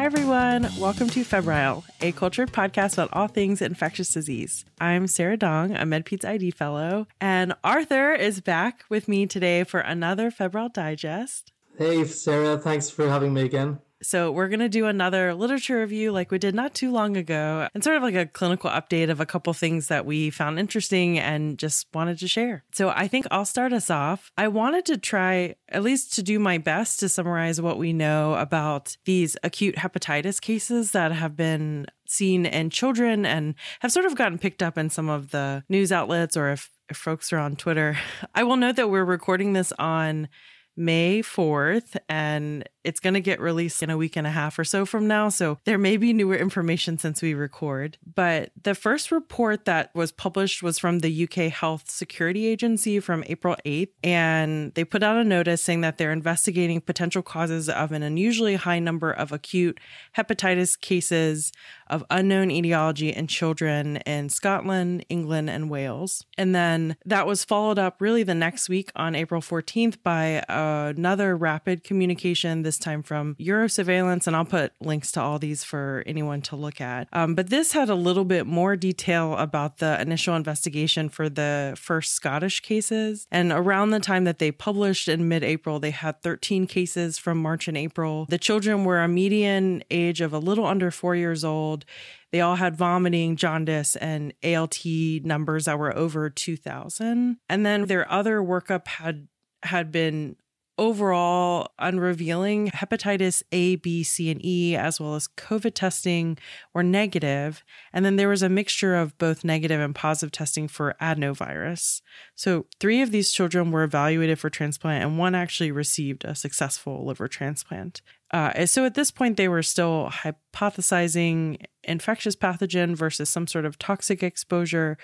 Hi, everyone. Welcome to Febrile, a cultured podcast about all things infectious disease. I'm Sara Dong, a MedPeds ID fellow, and Arthur is back with me today for another Febrile Digest. Hey, Sara. Thanks for having me again. So, we're going to do another literature review like we did not too long ago, and sort of like a clinical update of a couple things that we found interesting and just wanted to share. So, I think I'll start us off. I wanted to try, at least to do my best, to summarize what we know about these acute hepatitis cases that have been seen in children and have sort of gotten picked up in some of the news outlets or if, if folks are on Twitter. I will note that we're recording this on May 4th, and it's going to get released in a week and a half or so from now. So there may be newer information since we record. But the first report that was published was from the UK Health Security Agency from April 8th. And they put out a notice saying that they're investigating potential causes of an unusually high number of acute hepatitis cases of unknown etiology in children in Scotland, England, and Wales. And then that was followed up really the next week on April 14th by another rapid communication this time from Eurosurveillance, and I'll put links to all these for anyone to look at. Um, but this had a little bit more detail about the initial investigation for the first Scottish cases. And around the time that they published in mid April, they had 13 cases from March and April. The children were a median age of a little under four years old. They all had vomiting, jaundice, and ALT numbers that were over 2,000. And then their other workup had had been overall unrevealing. Hepatitis A, B, C, and E, as well as COVID testing, were negative. And then there was a mixture of both negative and positive testing for adenovirus. So three of these children were evaluated for transplant, and one actually received a successful liver transplant. Uh, so at this point, they were still hypothesizing infectious pathogen versus some sort of toxic exposure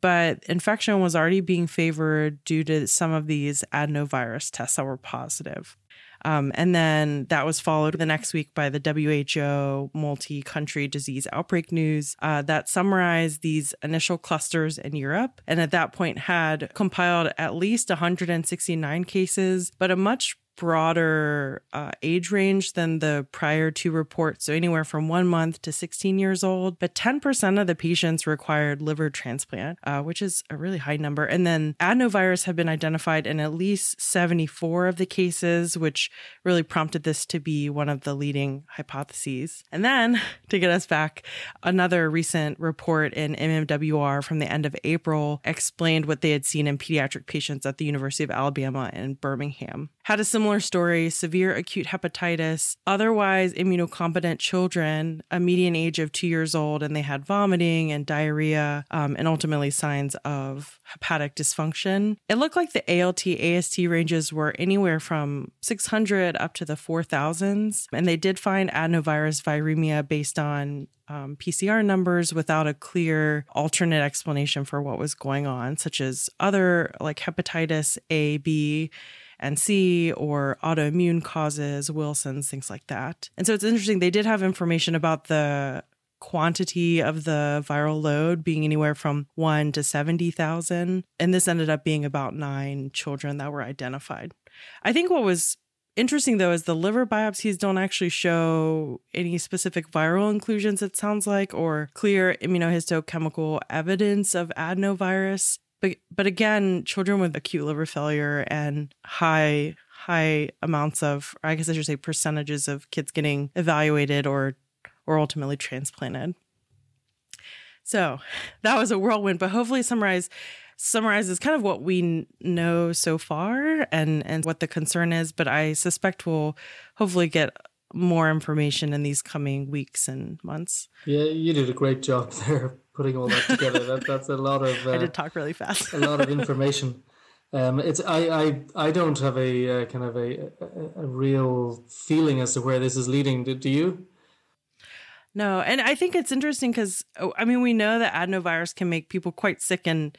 but infection was already being favored due to some of these adenovirus tests that were positive. Um, and then that was followed the next week by the WHO multi country disease outbreak news uh, that summarized these initial clusters in Europe. And at that point, had compiled at least 169 cases, but a much broader uh, age range than the prior two reports, so anywhere from one month to 16 years old. But 10% of the patients required liver transplant, uh, which is a really high number. And then adenovirus have been identified in at least 74 of the cases, which really prompted this to be one of the leading hypotheses. And then to get us back, another recent report in MMWR from the end of April explained what they had seen in pediatric patients at the University of Alabama in Birmingham. Had a similar similar story severe acute hepatitis, otherwise immunocompetent children, a median age of two years old, and they had vomiting and diarrhea um, and ultimately signs of hepatic dysfunction. It looked like the ALT AST ranges were anywhere from 600 up to the 4000s. And they did find adenovirus viremia based on um, PCR numbers without a clear alternate explanation for what was going on, such as other like hepatitis A, B, and C or autoimmune causes, Wilson's, things like that. And so it's interesting. They did have information about the quantity of the viral load being anywhere from 1 to 70,000 and this ended up being about 9 children that were identified. I think what was interesting though is the liver biopsies don't actually show any specific viral inclusions it sounds like or clear immunohistochemical evidence of adenovirus but but again, children with acute liver failure and high high amounts of, I guess I should say, percentages of kids getting evaluated or or ultimately transplanted. So that was a whirlwind, but hopefully summarize summarizes kind of what we know so far and and what the concern is. But I suspect we'll hopefully get more information in these coming weeks and months. Yeah, you did a great job there putting all that together. that, that's a lot of. Uh, I did talk really fast. a lot of information. Um, it's I, I I don't have a uh, kind of a, a, a real feeling as to where this is leading. Do, do you? No, and I think it's interesting because oh, I mean we know that adenovirus can make people quite sick and,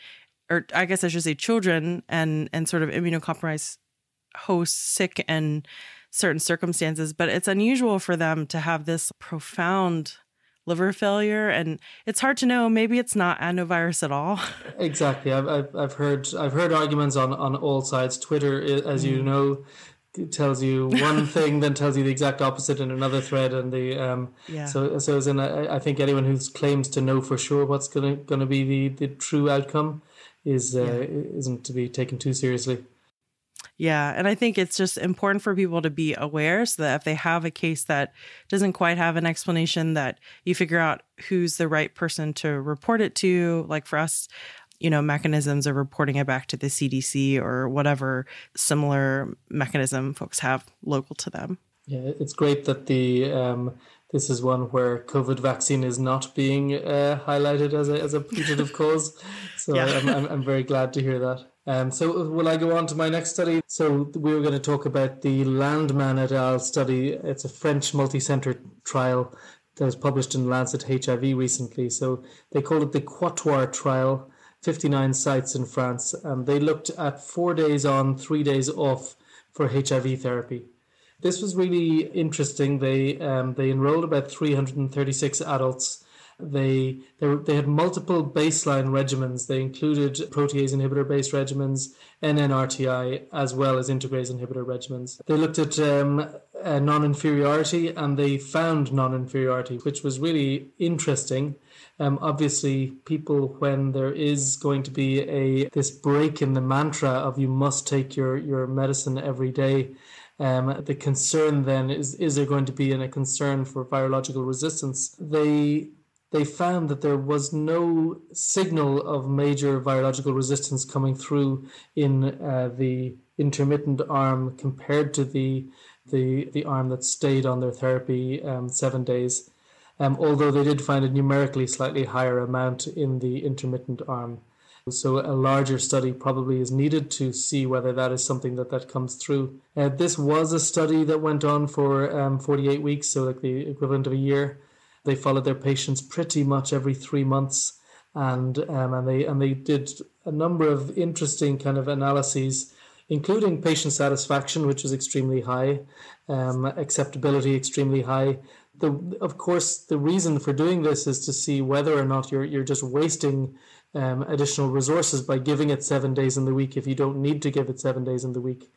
or I guess I should say children and and sort of immunocompromised hosts sick and certain circumstances, but it's unusual for them to have this profound liver failure and it's hard to know maybe it's not adenovirus at all exactly I've, I've, I've heard i've heard arguments on on all sides twitter as mm. you know tells you one thing, then tells you the exact opposite in another thread, and the um, Yeah. so so as in I, I think anyone who claims to know for sure what's gonna gonna be the the true outcome is uh, isn't to be taken too seriously. Yeah. And I think it's just important for people to be aware so that if they have a case that doesn't quite have an explanation, that you figure out who's the right person to report it to. Like for us, you know, mechanisms of reporting it back to the CDC or whatever similar mechanism folks have local to them. Yeah, it's great that the um, this is one where COVID vaccine is not being uh, highlighted as a as a putative cause. So Yeah. I'm, I'm I'm very glad to hear that. Um, so will I go on to my next study? So we were going to talk about the Landman et al. study. It's a French multi-center trial that was published in Lancet HIV recently. So they called it the QUATUOR trial. 59 sites in France, and they looked at four days on, three days off for HIV therapy. This was really interesting. They um, they enrolled about 336 adults. They they, they had multiple baseline regimens. They included protease inhibitor based regimens, NNRTI, as well as integrase inhibitor regimens. They looked at um, uh, non inferiority and they found non inferiority, which was really interesting. Um, obviously, people when there is going to be a this break in the mantra of you must take your your medicine every day. Um, the concern then is is there going to be a concern for virological resistance? They they found that there was no signal of major virological resistance coming through in uh, the intermittent arm compared to the the the arm that stayed on their therapy um, seven days. Um, although they did find a numerically slightly higher amount in the intermittent arm. So a larger study probably is needed to see whether that is something that that comes through. Uh, this was a study that went on for um, 48 weeks, so like the equivalent of a year. They followed their patients pretty much every three months, and um, and they and they did a number of interesting kind of analyses, including patient satisfaction, which was extremely high, um, acceptability extremely high. The, of course, the reason for doing this is to see whether or not you're you're just wasting um, additional resources by giving it seven days in the week if you don't need to give it seven days in the week.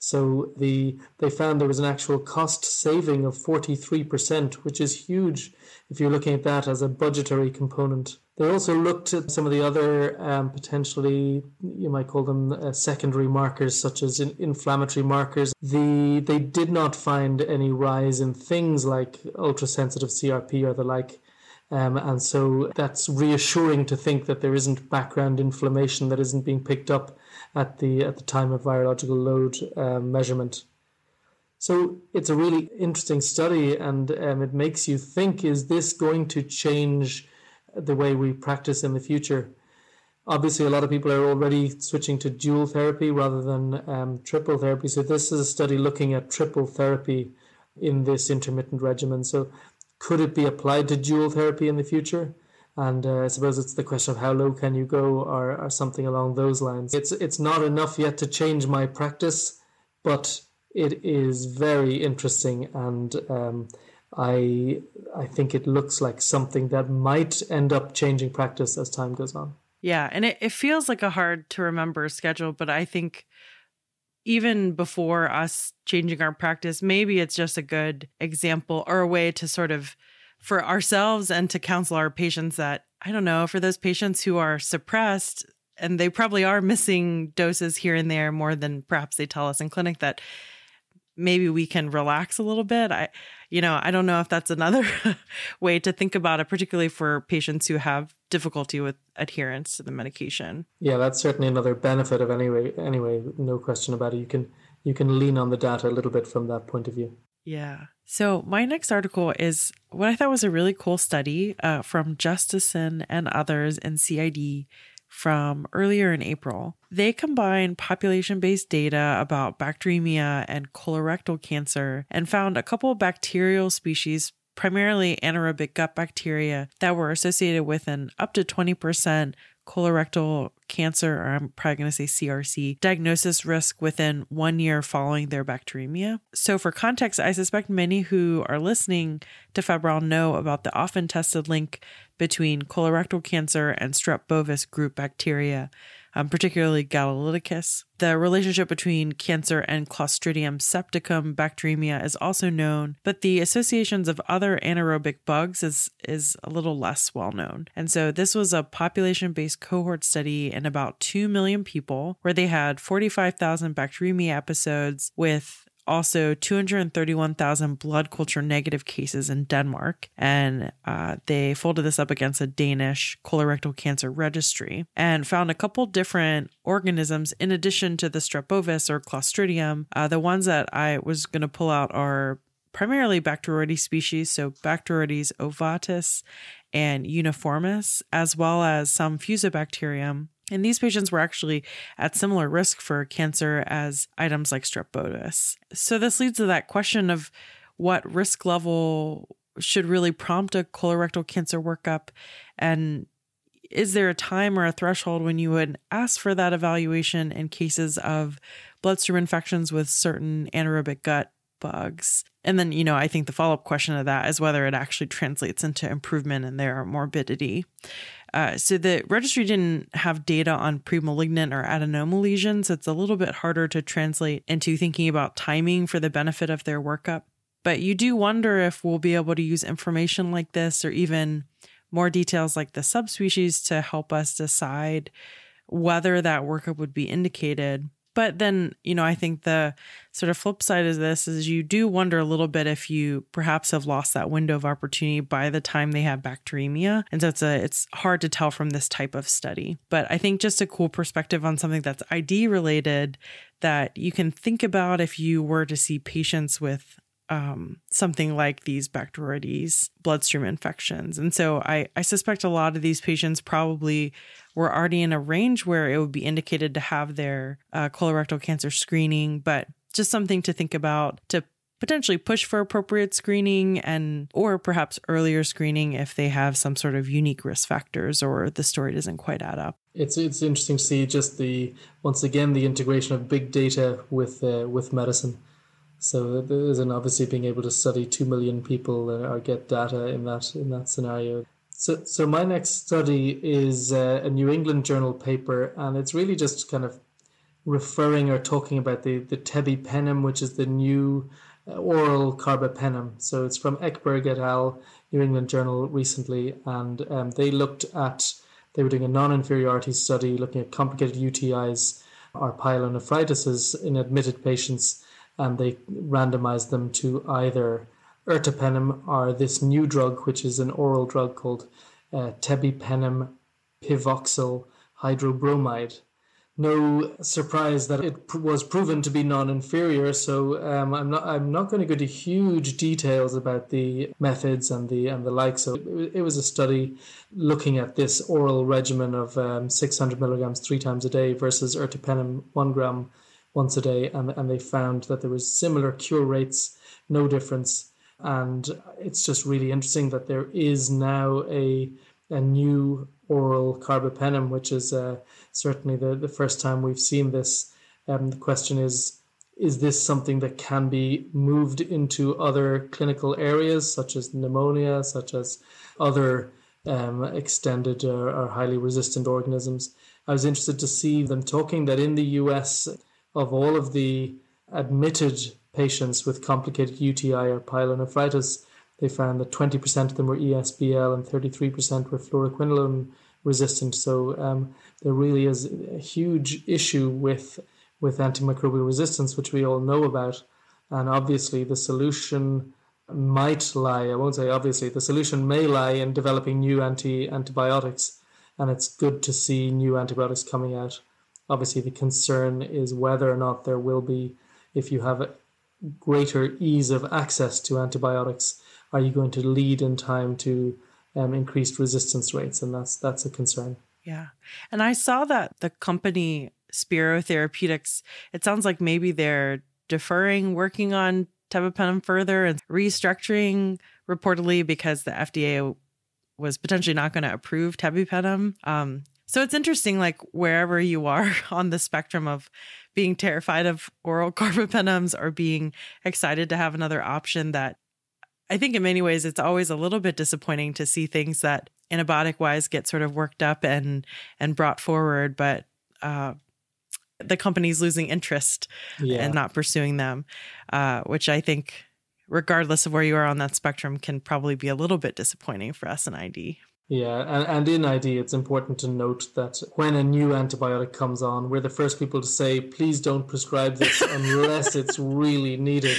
So the they found there was an actual cost saving of 43%, which is huge if you're looking at that as a budgetary component. They also looked at some of the other um, potentially, you might call them uh, secondary markers, such as in inflammatory markers. The they did not find any rise in things like ultrasensitive CRP or the like. Um, and so that's reassuring to think that there isn't background inflammation that isn't being picked up at the at the time of virological load um, measurement. So it's a really interesting study, and um, it makes you think: Is this going to change the way we practice in the future? Obviously, a lot of people are already switching to dual therapy rather than um, triple therapy. So this is a study looking at triple therapy in this intermittent regimen. So could it be applied to dual therapy in the future? And uh, I suppose it's the question of how low can you go, or, or something along those lines. It's it's not enough yet to change my practice, but it is very interesting, and um, I I think it looks like something that might end up changing practice as time goes on. Yeah. And it, it feels like a hard to remember schedule, but I think even before us changing our practice, maybe it's just a good example or a way to sort of for ourselves and to counsel our patients that I don't know, for those patients who are suppressed and they probably are missing doses here and there more than perhaps they tell us in clinic that maybe we can relax a little bit. I you know, I don't know if that's another way to think about it particularly for patients who have difficulty with adherence to the medication. Yeah, that's certainly another benefit of anyway. Anyway, no question about it. You can you can lean on the data a little bit from that point of view. Yeah. So my next article is what I thought was a really cool study uh, from Justesen and others in CID from earlier in April. They combined population based data about bacteremia and colorectal cancer and found a couple of bacterial species, primarily anaerobic gut bacteria, that were associated with an up to 20% colorectal cancer, or I'm probably going to say CRC, diagnosis risk within one year following their bacteremia. So, for context, I suspect many who are listening to Febrile know about the often tested link between colorectal cancer and strep bovis group bacteria. Um, particularly gallolyticus. The relationship between cancer and Clostridium septicum bacteremia is also known, but the associations of other anaerobic bugs is, is a little less well known. And so this was a population based cohort study in about 2 million people where they had 45,000 bacteremia episodes with also 231,000 blood culture negative cases in Denmark. And uh, they folded this up against a Danish colorectal cancer registry and found a couple different organisms in addition to the strep or Clostridium. Uh, the ones that I was going to pull out are primarily Bacteroides species, so Bacteroides ovatus and uniformis, as well as some Fusobacterium and these patients were actually at similar risk for cancer as items like strep. So this leads to that question of what risk level should really prompt a colorectal cancer workup and is there a time or a threshold when you would ask for that evaluation in cases of bloodstream infections with certain anaerobic gut bugs? And then, you know, I think the follow up question of that is whether it actually translates into improvement in their morbidity. Uh, so the registry didn't have data on premalignant or adenoma lesions. It's a little bit harder to translate into thinking about timing for the benefit of their workup. But you do wonder if we'll be able to use information like this or even more details like the subspecies to help us decide whether that workup would be indicated. But then, you know, I think the sort of flip side of this is you do wonder a little bit if you perhaps have lost that window of opportunity by the time they have bacteremia. And so it's a it's hard to tell from this type of study. But I think just a cool perspective on something that's ID related that you can think about if you were to see patients with um, something like these Bacteroides bloodstream infections. And so I, I suspect a lot of these patients probably were already in a range where it would be indicated to have their uh, colorectal cancer screening, but just something to think about to potentially push for appropriate screening and or perhaps earlier screening if they have some sort of unique risk factors or the story doesn't quite add up. It's it's interesting to see just the once again the integration of big data with uh, with medicine. So there's an obviously being able to study two million people or get data in that in that scenario. So so my next study is uh, a New England Journal paper, and it's really just kind of referring or talking about the the tebipenem, which is the new uh, oral carbapenem. So it's from Eckburg et al. New England Journal recently, and um, they looked at they were doing a non-inferiority study looking at complicated UTIs or pyelonephritis in admitted patients and they randomized them to either ertapenem or this new drug, which is an oral drug called uh, tebipenem pivoxyl hydrobromide. No surprise that it pr- was proven to be non-inferior. So um, I'm not I'm not going to go into huge details about the methods and the and the like. So it, it was a study looking at this oral regimen of um, 600 milligrams three times a day versus ertapenem one gram once a day, and, and they found that there was similar cure rates, no difference. And it's just really interesting that there is now a a new oral carbapenem, which is uh, certainly the, the first time we've seen this. Um, the question is, is this something that can be moved into other clinical areas, such as pneumonia, such as other um, extended or, or highly resistant organisms? I was interested to see them talking that in the US, of all of the admitted patients with complicated UTI or pyelonephritis, they found that 20% of them were ESBL and 33% were fluoroquinolone resistant. So um, there really is a huge issue with with antimicrobial resistance, which we all know about. And obviously, the solution might lie. I won't say obviously. The solution may lie in developing new anti antibiotics, and it's good to see new antibiotics coming out. Obviously, the concern is whether or not there will be, if you have greater ease of access to antibiotics, are you going to lead in time to um, increased resistance rates? And that's that's a concern. Yeah, and I saw that the company Spero Therapeutics. It sounds like maybe they're deferring working on tebipenem further and restructuring reportedly because the FDA was potentially not going to approve tebipenem. Um, so it's interesting, like wherever you are on the spectrum of being terrified of oral carbapenems or being excited to have another option that I think in many ways it's always a little bit disappointing to see things that antibiotic wise get sort of worked up and and brought forward. But uh, the companies losing interest Yeah. and not pursuing them, uh, which I think, regardless of where you are on that spectrum, can probably be a little bit disappointing for us in ID. Yeah, and, and in ID, it's important to note that when a new antibiotic comes on, we're the first people to say, please don't prescribe this unless it's really needed.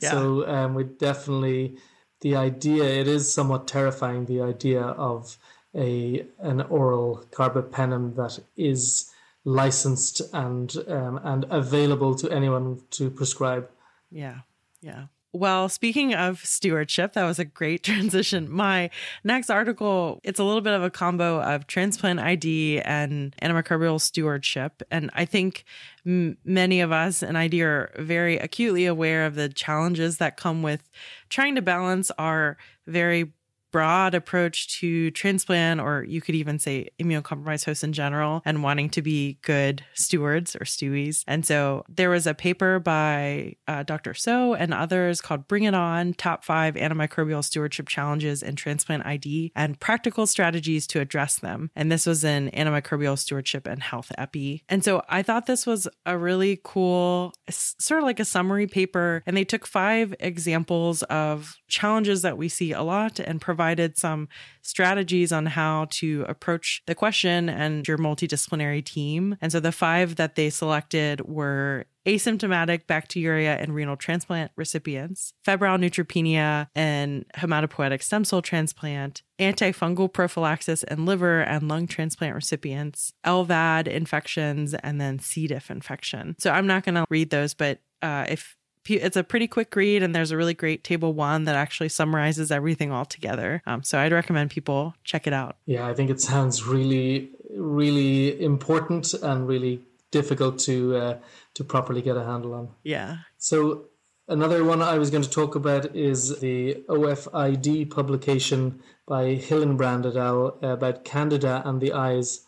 Yeah. So um, we definitely, the idea, it is somewhat terrifying, the idea of a an oral carbapenem that is licensed and um, and available to anyone to prescribe. Yeah. Yeah. Well, speaking of stewardship, that was a great transition. My next article, it's a little bit of a combo of transplant ID and antimicrobial stewardship. And I think m- many of us in ID are very acutely aware of the challenges that come with trying to balance our very broad approach to transplant, or you could even say immunocompromised hosts in general, and wanting to be good stewards or stewies. And so there was a paper by uh, Dr. So and others called Bring It On Top Five Antimicrobial Stewardship Challenges in Transplant ID and Practical Strategies to Address Them. And this was in Antimicrobial Stewardship and Health EPI. And so I thought this was a really cool, sort of like a summary paper. And they took five examples of challenges that we see a lot and some strategies on how to approach the question and your multidisciplinary team. And so the five that they selected were asymptomatic bacteria and renal transplant recipients, febrile neutropenia and hematopoietic stem cell transplant, antifungal prophylaxis and liver and lung transplant recipients, LVAD infections, and then C. diff infection. So I'm not going to read those, but uh, if it's a pretty quick read and there's a really great table one that actually summarizes everything all together um, so i'd recommend people check it out Yeah, I think it sounds really, really important and really difficult to uh, to properly get a handle on. yeah So another one I was going to talk about is the OFID publication by Hillenbrand et al. about Candida and the eyes.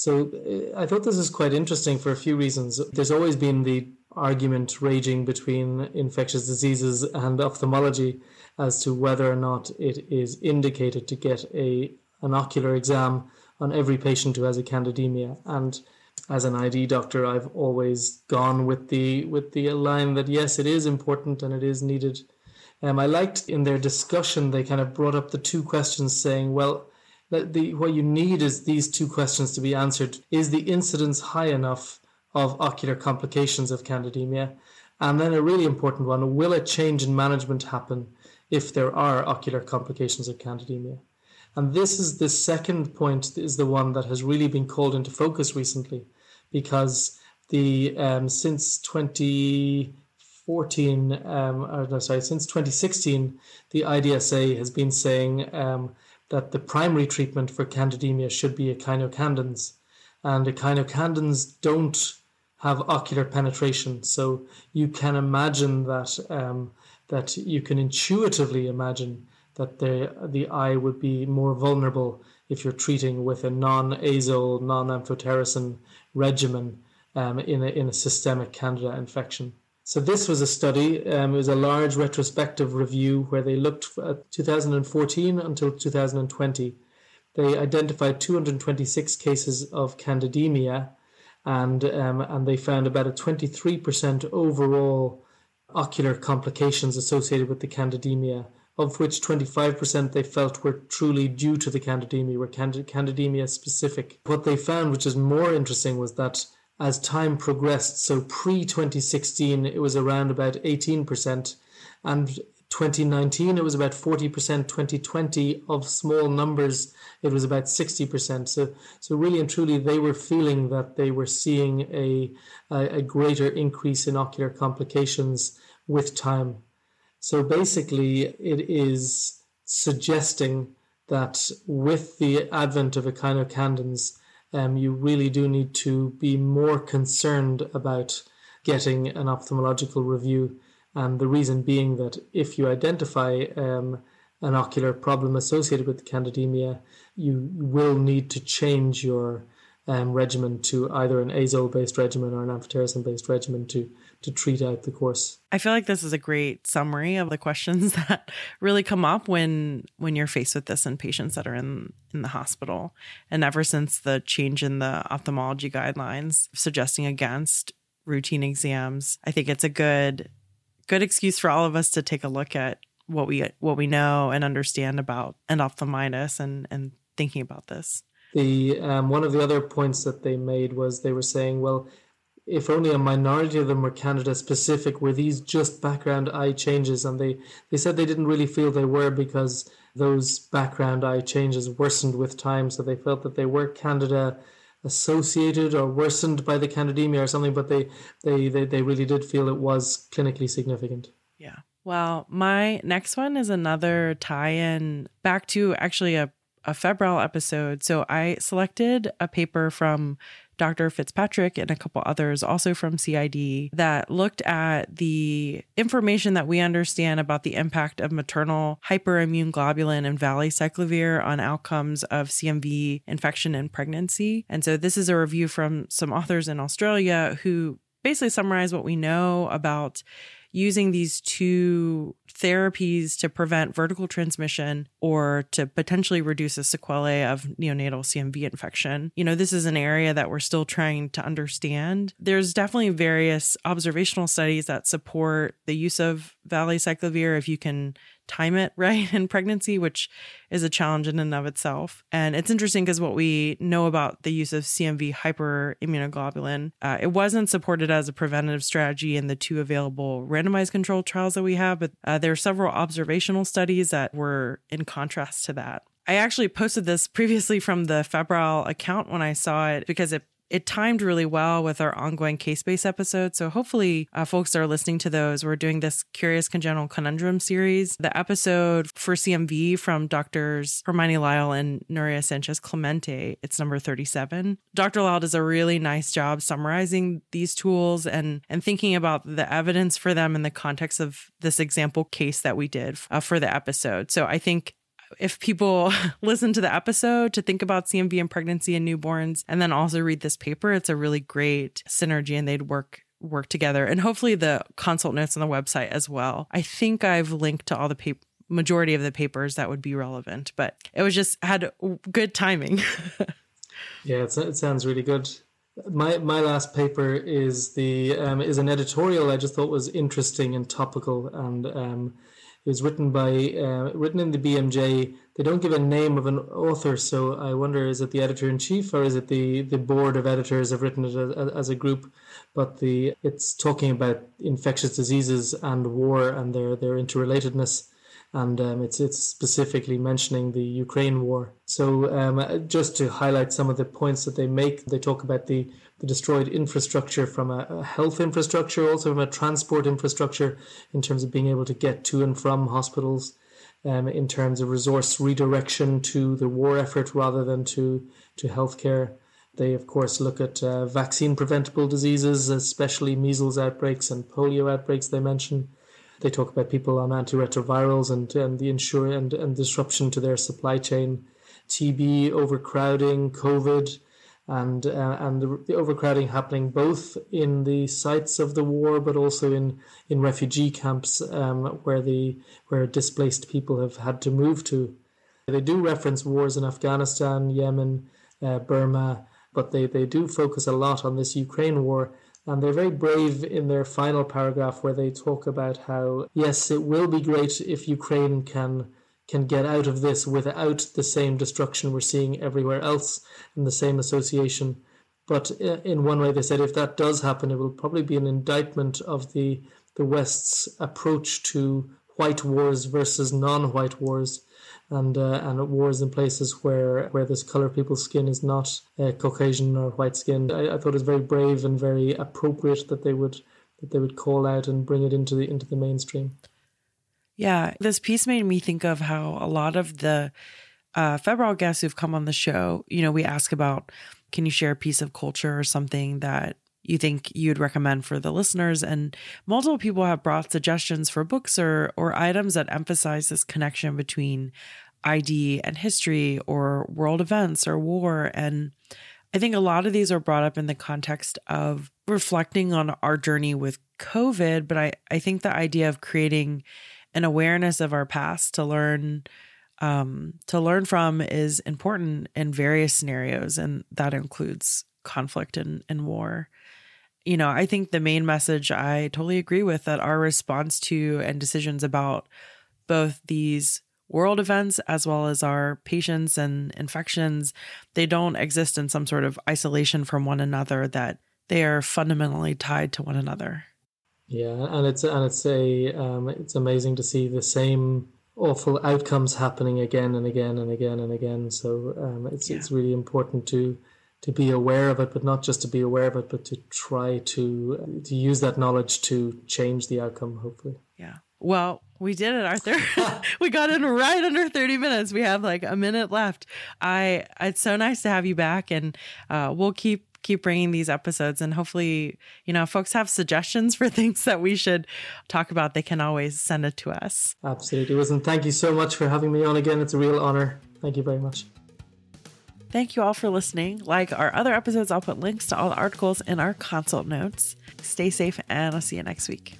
So uh, I thought this is quite interesting for a few reasons. There's always been the argument raging between infectious diseases and ophthalmology as to whether or not it is indicated to get a an ocular exam on every patient who has a candidemia and as an ID doctor, I've always gone with the with the line that yes, it is important and it is needed. Um, I liked in their discussion they kind of brought up the two questions, saying, well, that the what you need is these two questions to be answered: is the incidence high enough of ocular complications of candidemia, and then a really important one: will a change in management happen if there are ocular complications of candidemia? And this is the second point is the one that has really been called into focus recently, because the um, since 2014, um, or no, sorry, since 2016, the IDSA has been saying um, that the primary treatment for candidemia should be echinocandins, and echinocandins don't have ocular penetration, so you can imagine that um, that you can intuitively imagine that the the eye would be more vulnerable if you're treating with a non-azole, non-amphotericin regimen um, in a in a systemic candida infection. So this was a study. Um, it was a large retrospective review where they looked at 2014 until 2020. They identified 226 cases of candidemia, and um, and they found about a 23% overall ocular complications associated with the candidemia of which 25% they felt were truly due to the candidemia, were candidemia specific. What they found, which is more interesting, was that as time progressed, so pre 2016, it was around about 18%, and 2019, it was about 40%, 2020, of small numbers, it was about 60%. So, so really and truly, they were feeling that they were seeing a, a, a greater increase in ocular complications with time. So basically, it is suggesting that with the advent of echinocandins, um, you really do need to be more concerned about getting an ophthalmological review. And the reason being that if you identify um, an ocular problem associated with candidemia, you will need to change your um, regimen to either an azole based regimen or an amphotericin based regimen to to treat out the course. I feel like this is a great summary of the questions that really come up when when you're faced with this in patients that are in in the hospital. And ever since the change in the ophthalmology guidelines suggesting against routine exams, I think it's a good good excuse for all of us to take a look at what we what we know and understand about endophthalmitis and and thinking about this. The um, one of the other points that they made was they were saying, well, if only a minority of them were Candida specific, were these just background eye changes? And they, they said they didn't really feel they were because those background eye changes worsened with time. So they felt that they were Candida associated or worsened by the candidemia or something, but they, they, they, they really did feel it was clinically significant. Yeah. Well, my next one is another tie in back to actually a, a febrile episode. So I selected a paper from Dr. Fitzpatrick and a couple others, also from CID, that looked at the information that we understand about the impact of maternal hyperimmune globulin and valacyclovir on outcomes of CMV infection and pregnancy. And so this is a review from some authors in Australia who basically summarize what we know about using these two therapies to prevent vertical transmission or to potentially reduce the sequelae of neonatal CMV infection. You know, this is an area that we're still trying to understand. There's definitely various observational studies that support the use of valacyclovir if you can time it right in pregnancy, which is a challenge in and of itself. And it's interesting because what we know about the use of CMV hyperimmunoglobulin, uh, it wasn't supported as a preventative strategy in the two available randomized controlled trials that we have, but uh, there are several observational studies that were in contrast to that. I actually posted this previously from the Febrile account when I saw it because it it timed really well with our ongoing case based episode. So hopefully, uh, folks are listening to those, we're doing this Curious Congenital Conundrum series. The episode for CMV from doctors Hermione Lyall and Nuria Sanchez Clemente, it's number 37. Dr. Lyle does a really nice job summarizing these tools and, and thinking about the evidence for them in the context of this example case that we did uh, for the episode. So I think if people listen to the episode to think about CMV and pregnancy and newborns, and then also read this paper, it's a really great synergy and they'd work work together. And hopefully the consult notes on the website as well. I think I've linked to all the paper majority of the papers that would be relevant, but it was just had good timing. yeah, it sounds really good. My my last paper is the um, is an editorial I just thought was interesting and topical and um, was written by uh, written in the BMJ. They don't give a name of an author, so I wonder is it the editor in chief or is it the the board of editors have written it as, as a group? But the it's talking about infectious diseases and war and their their interrelatedness and um, it's it's specifically mentioning the Ukraine war. So um, just to highlight some of the points that they make, they talk about the the destroyed infrastructure from a, a, health infrastructure, also from a transport infrastructure in terms of being able to get to and from hospitals, um, in terms of resource redirection to the war effort rather than to, to healthcare. They, of course, look at uh, vaccine preventable diseases, especially measles outbreaks and polio outbreaks, they mention. They talk about people on antiretrovirals and, and the insure and, and disruption to their supply chain, TB, overcrowding, COVID, and uh, and the, the, overcrowding happening both in the sites of the war, but also in in refugee camps um, where the where displaced people have had to move to. They do reference wars in Afghanistan, Yemen, uh, Burma, but they, they do focus a lot on this Ukraine war. And they're very brave in their final paragraph where they talk about how, yes, it will be great if Ukraine can can get out of this without the same destruction we're seeing everywhere else in the same association. But uh, in one way, they said if that does happen, it will probably be an indictment of the the West's approach to white wars versus non-white wars, and uh, and wars in places where where this color people's skin is not uh, Caucasian or white skinned. I, I thought it was very brave and very appropriate that they would that they would call out and bring it into the into the mainstream. Yeah, this piece made me think of how a lot of the uh, febrile guests who've come on the show, you know, we ask about can you share a piece of culture or something that you think you'd recommend for the listeners and multiple people have brought suggestions for books or or items that emphasize this connection between ID and history or world events or war and I think a lot of these are brought up in the context of reflecting on our journey with COVID, but I, I think the idea of creating an awareness of our past to learn um, to learn from is important in various scenarios, and that includes conflict and, and war. You know, I think the main message I totally agree with that our response to and decisions about both these world events as well as our patients and infections, they don't exist in some sort of isolation from one another, that they are fundamentally tied to one another. Yeah, and it's and it's a um, it's amazing to see the same awful outcomes happening again and again and again and again. So um, it's yeah. it's really important to to be aware of it, but not just to be aware of it, but to try to to use that knowledge to change the outcome. Hopefully. Yeah. Well, we did it, Arthur. we got in right under 30 minutes. We have like a minute left. I it's so nice to have you back and uh, we'll keep keep bringing these episodes and hopefully you know folks have suggestions for things that we should talk about they can always send it to us absolutely listen thank you so much for having me on again it's a real honor thank you very much Thank you all for listening. Like our other episodes, I'll put links to all the articles in our consult notes. Stay safe, and I'll see you next week.